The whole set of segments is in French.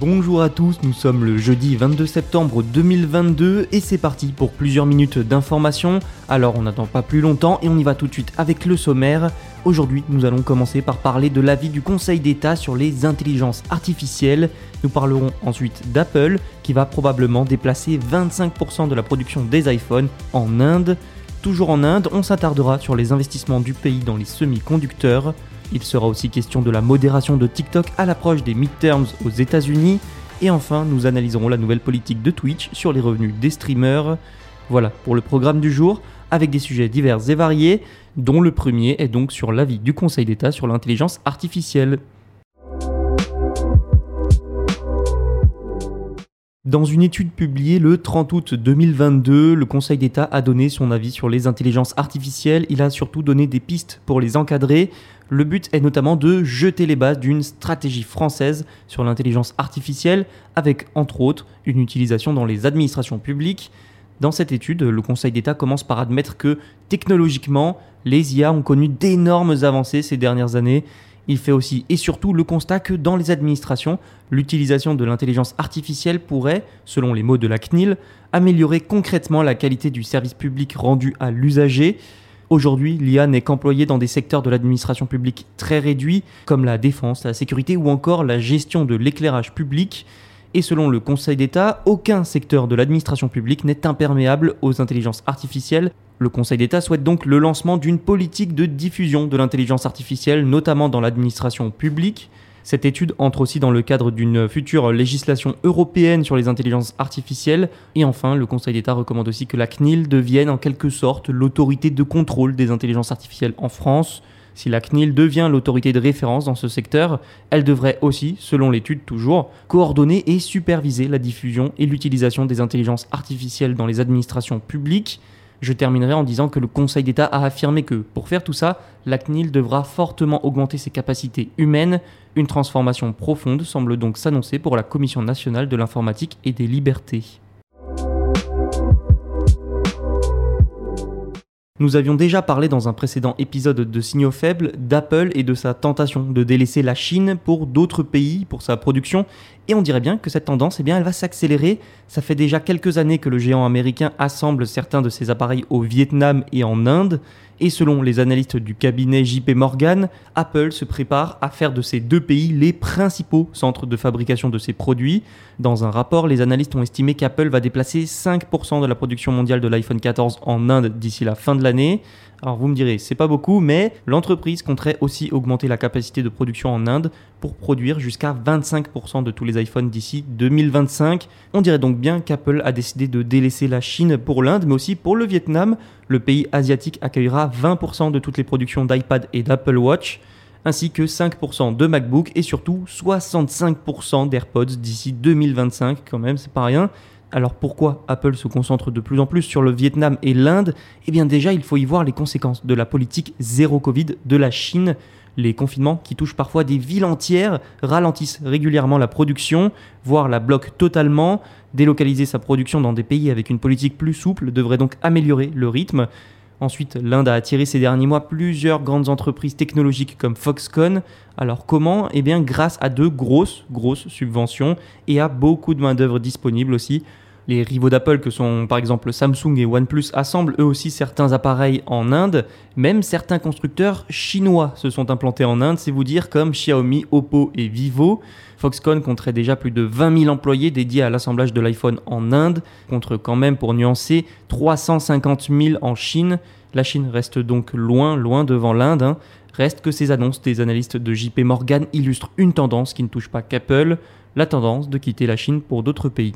Bonjour à tous, nous sommes le jeudi 22 septembre 2022 et c'est parti pour plusieurs minutes d'information. Alors on n'attend pas plus longtemps et on y va tout de suite avec le sommaire. Aujourd'hui nous allons commencer par parler de l'avis du Conseil d'État sur les intelligences artificielles. Nous parlerons ensuite d'Apple qui va probablement déplacer 25% de la production des iPhones en Inde. Toujours en Inde, on s'attardera sur les investissements du pays dans les semi-conducteurs. Il sera aussi question de la modération de TikTok à l'approche des midterms aux États-Unis. Et enfin, nous analyserons la nouvelle politique de Twitch sur les revenus des streamers. Voilà pour le programme du jour, avec des sujets divers et variés, dont le premier est donc sur l'avis du Conseil d'État sur l'intelligence artificielle. Dans une étude publiée le 30 août 2022, le Conseil d'État a donné son avis sur les intelligences artificielles. Il a surtout donné des pistes pour les encadrer. Le but est notamment de jeter les bases d'une stratégie française sur l'intelligence artificielle, avec entre autres une utilisation dans les administrations publiques. Dans cette étude, le Conseil d'État commence par admettre que technologiquement, les IA ont connu d'énormes avancées ces dernières années il fait aussi et surtout le constat que dans les administrations, l'utilisation de l'intelligence artificielle pourrait, selon les mots de la CNIL, améliorer concrètement la qualité du service public rendu à l'usager. Aujourd'hui, l'IA n'est qu'employée dans des secteurs de l'administration publique très réduits, comme la défense, la sécurité ou encore la gestion de l'éclairage public. Et selon le Conseil d'État, aucun secteur de l'administration publique n'est imperméable aux intelligences artificielles. Le Conseil d'État souhaite donc le lancement d'une politique de diffusion de l'intelligence artificielle, notamment dans l'administration publique. Cette étude entre aussi dans le cadre d'une future législation européenne sur les intelligences artificielles. Et enfin, le Conseil d'État recommande aussi que la CNIL devienne en quelque sorte l'autorité de contrôle des intelligences artificielles en France. Si la CNIL devient l'autorité de référence dans ce secteur, elle devrait aussi, selon l'étude toujours, coordonner et superviser la diffusion et l'utilisation des intelligences artificielles dans les administrations publiques. Je terminerai en disant que le Conseil d'État a affirmé que, pour faire tout ça, la CNIL devra fortement augmenter ses capacités humaines. Une transformation profonde semble donc s'annoncer pour la Commission nationale de l'informatique et des libertés. Nous avions déjà parlé dans un précédent épisode de Signaux faibles d'Apple et de sa tentation de délaisser la Chine pour d'autres pays pour sa production et on dirait bien que cette tendance eh bien, elle va s'accélérer. Ça fait déjà quelques années que le géant américain assemble certains de ses appareils au Vietnam et en Inde et selon les analystes du cabinet JP Morgan, Apple se prépare à faire de ces deux pays les principaux centres de fabrication de ses produits. Dans un rapport, les analystes ont estimé qu'Apple va déplacer 5% de la production mondiale de l'iPhone 14 en Inde d'ici la fin de l'année. Alors vous me direz, c'est pas beaucoup, mais l'entreprise compterait aussi augmenter la capacité de production en Inde pour produire jusqu'à 25% de tous les iPhones d'ici 2025. On dirait donc bien qu'Apple a décidé de délaisser la Chine pour l'Inde, mais aussi pour le Vietnam. Le pays asiatique accueillera 20% de toutes les productions d'iPad et d'Apple Watch ainsi que 5% de MacBook et surtout 65% d'AirPods d'ici 2025 quand même, c'est pas rien. Alors pourquoi Apple se concentre de plus en plus sur le Vietnam et l'Inde? Eh bien déjà, il faut y voir les conséquences de la politique zéro Covid de la Chine. Les confinements qui touchent parfois des villes entières ralentissent régulièrement la production, voire la bloquent totalement. Délocaliser sa production dans des pays avec une politique plus souple devrait donc améliorer le rythme. Ensuite, l'Inde a attiré ces derniers mois plusieurs grandes entreprises technologiques comme Foxconn. Alors comment? Eh bien grâce à de grosses, grosses subventions et à beaucoup de main-d'œuvre disponible aussi. Les rivaux d'Apple que sont par exemple Samsung et OnePlus assemblent eux aussi certains appareils en Inde. Même certains constructeurs chinois se sont implantés en Inde, c'est vous dire, comme Xiaomi, Oppo et Vivo. Foxconn compterait déjà plus de 20 000 employés dédiés à l'assemblage de l'iPhone en Inde, contre quand même, pour nuancer, 350 000 en Chine. La Chine reste donc loin, loin devant l'Inde. hein. Reste que ces annonces des analystes de JP Morgan illustrent une tendance qui ne touche pas qu'Apple, la tendance de quitter la Chine pour d'autres pays.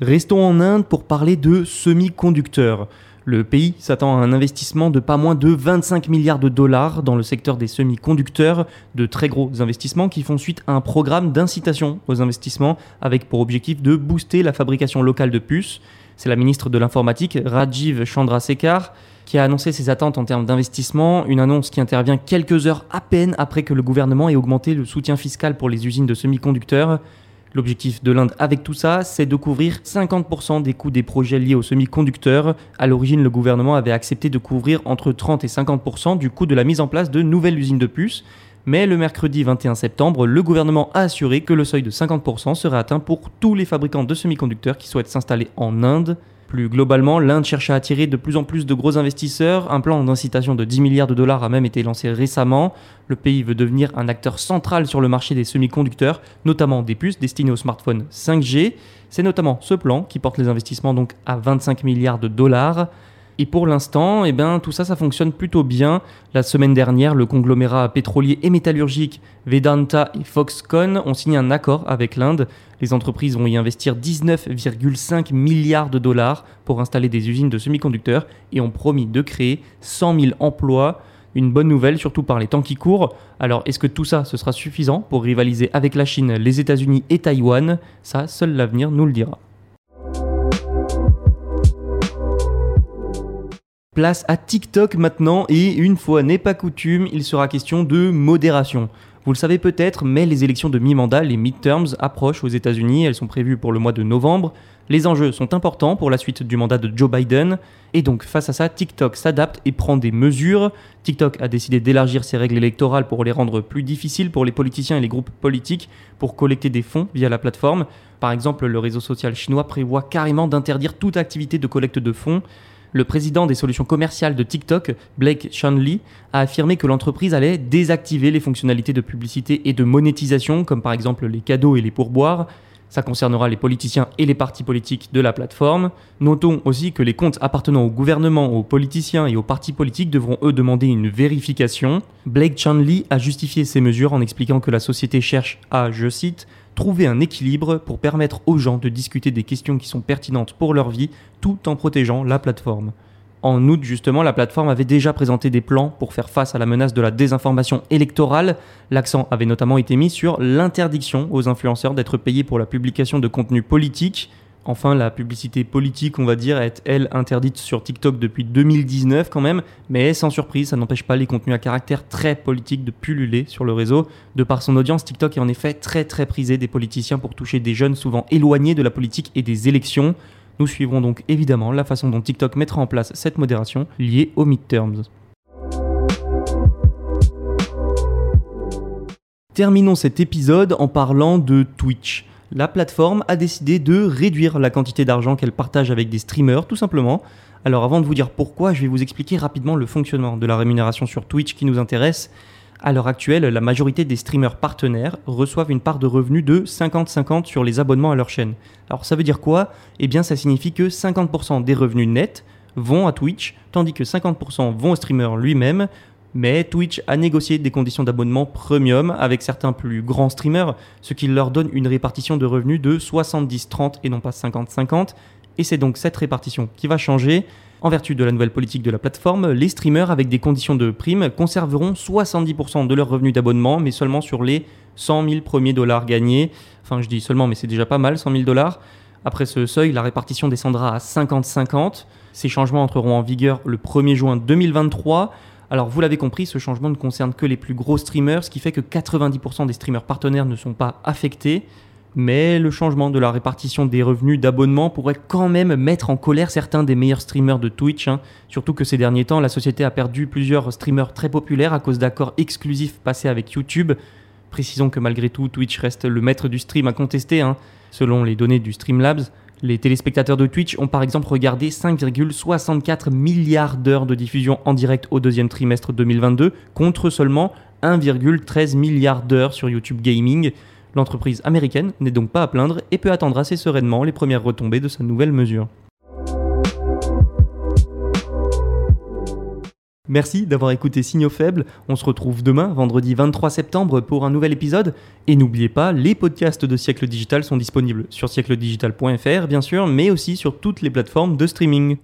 Restons en Inde pour parler de semi-conducteurs. Le pays s'attend à un investissement de pas moins de 25 milliards de dollars dans le secteur des semi-conducteurs, de très gros investissements qui font suite à un programme d'incitation aux investissements avec pour objectif de booster la fabrication locale de puces. C'est la ministre de l'Informatique, Rajiv Chandrasekhar, qui a annoncé ses attentes en termes d'investissement, une annonce qui intervient quelques heures à peine après que le gouvernement ait augmenté le soutien fiscal pour les usines de semi-conducteurs. L'objectif de l'Inde avec tout ça, c'est de couvrir 50% des coûts des projets liés aux semi-conducteurs. À l'origine, le gouvernement avait accepté de couvrir entre 30 et 50% du coût de la mise en place de nouvelles usines de puces. Mais le mercredi 21 septembre, le gouvernement a assuré que le seuil de 50% serait atteint pour tous les fabricants de semi-conducteurs qui souhaitent s'installer en Inde. Plus globalement, l'Inde cherche à attirer de plus en plus de gros investisseurs. Un plan d'incitation de 10 milliards de dollars a même été lancé récemment. Le pays veut devenir un acteur central sur le marché des semi-conducteurs, notamment des puces destinées aux smartphones 5G. C'est notamment ce plan qui porte les investissements donc à 25 milliards de dollars. Et pour l'instant, eh ben, tout ça, ça fonctionne plutôt bien. La semaine dernière, le conglomérat pétrolier et métallurgique Vedanta et Foxconn ont signé un accord avec l'Inde. Les entreprises vont y investir 19,5 milliards de dollars pour installer des usines de semi-conducteurs et ont promis de créer 100 000 emplois. Une bonne nouvelle, surtout par les temps qui courent. Alors, est-ce que tout ça, ce sera suffisant pour rivaliser avec la Chine, les États-Unis et Taïwan? Ça, seul l'avenir nous le dira. Place à TikTok maintenant et une fois n'est pas coutume, il sera question de modération. Vous le savez peut-être, mais les élections de mi-mandat, les midterms, approchent aux États-Unis. Elles sont prévues pour le mois de novembre. Les enjeux sont importants pour la suite du mandat de Joe Biden. Et donc, face à ça, TikTok s'adapte et prend des mesures. TikTok a décidé d'élargir ses règles électorales pour les rendre plus difficiles pour les politiciens et les groupes politiques pour collecter des fonds via la plateforme. Par exemple, le réseau social chinois prévoit carrément d'interdire toute activité de collecte de fonds. Le président des solutions commerciales de TikTok, Blake Shanley, a affirmé que l'entreprise allait désactiver les fonctionnalités de publicité et de monétisation, comme par exemple les cadeaux et les pourboires. Ça concernera les politiciens et les partis politiques de la plateforme. Notons aussi que les comptes appartenant au gouvernement, aux politiciens et aux partis politiques devront eux demander une vérification. Blake Chanley a justifié ces mesures en expliquant que la société cherche à, je cite, trouver un équilibre pour permettre aux gens de discuter des questions qui sont pertinentes pour leur vie tout en protégeant la plateforme. En août, justement, la plateforme avait déjà présenté des plans pour faire face à la menace de la désinformation électorale. L'accent avait notamment été mis sur l'interdiction aux influenceurs d'être payés pour la publication de contenu politique. Enfin, la publicité politique, on va dire, est, elle, interdite sur TikTok depuis 2019 quand même, mais sans surprise, ça n'empêche pas les contenus à caractère très politique de pulluler sur le réseau. De par son audience, TikTok est en effet très très prisé des politiciens pour toucher des jeunes souvent éloignés de la politique et des élections. Nous suivrons donc évidemment la façon dont TikTok mettra en place cette modération liée aux midterms. Terminons cet épisode en parlant de Twitch. La plateforme a décidé de réduire la quantité d'argent qu'elle partage avec des streamers, tout simplement. Alors avant de vous dire pourquoi, je vais vous expliquer rapidement le fonctionnement de la rémunération sur Twitch qui nous intéresse. À l'heure actuelle, la majorité des streamers partenaires reçoivent une part de revenus de 50-50 sur les abonnements à leur chaîne. Alors ça veut dire quoi? Eh bien ça signifie que 50% des revenus nets vont à Twitch, tandis que 50% vont au streamer lui-même. Mais Twitch a négocié des conditions d'abonnement premium avec certains plus grands streamers, ce qui leur donne une répartition de revenus de 70-30 et non pas 50-50. Et c'est donc cette répartition qui va changer. En vertu de la nouvelle politique de la plateforme, les streamers avec des conditions de prime conserveront 70% de leurs revenus d'abonnement, mais seulement sur les 100 000 premiers dollars gagnés. Enfin, je dis seulement, mais c'est déjà pas mal, 100 000 dollars. Après ce seuil, la répartition descendra à 50-50. Ces changements entreront en vigueur le 1er juin 2023. Alors vous l'avez compris, ce changement ne concerne que les plus gros streamers, ce qui fait que 90% des streamers partenaires ne sont pas affectés. Mais le changement de la répartition des revenus d'abonnement pourrait quand même mettre en colère certains des meilleurs streamers de Twitch. hein. Surtout que ces derniers temps, la société a perdu plusieurs streamers très populaires à cause d'accords exclusifs passés avec YouTube. Précisons que malgré tout, Twitch reste le maître du stream à contester. hein. Selon les données du Streamlabs, les téléspectateurs de Twitch ont par exemple regardé 5,64 milliards d'heures de diffusion en direct au deuxième trimestre 2022, contre seulement 1,13 milliard d'heures sur YouTube Gaming. L'entreprise américaine n'est donc pas à plaindre et peut attendre assez sereinement les premières retombées de sa nouvelle mesure. Merci d'avoir écouté Signaux Faibles. On se retrouve demain, vendredi 23 septembre, pour un nouvel épisode. Et n'oubliez pas, les podcasts de Siècle Digital sont disponibles sur siècledigital.fr, bien sûr, mais aussi sur toutes les plateformes de streaming.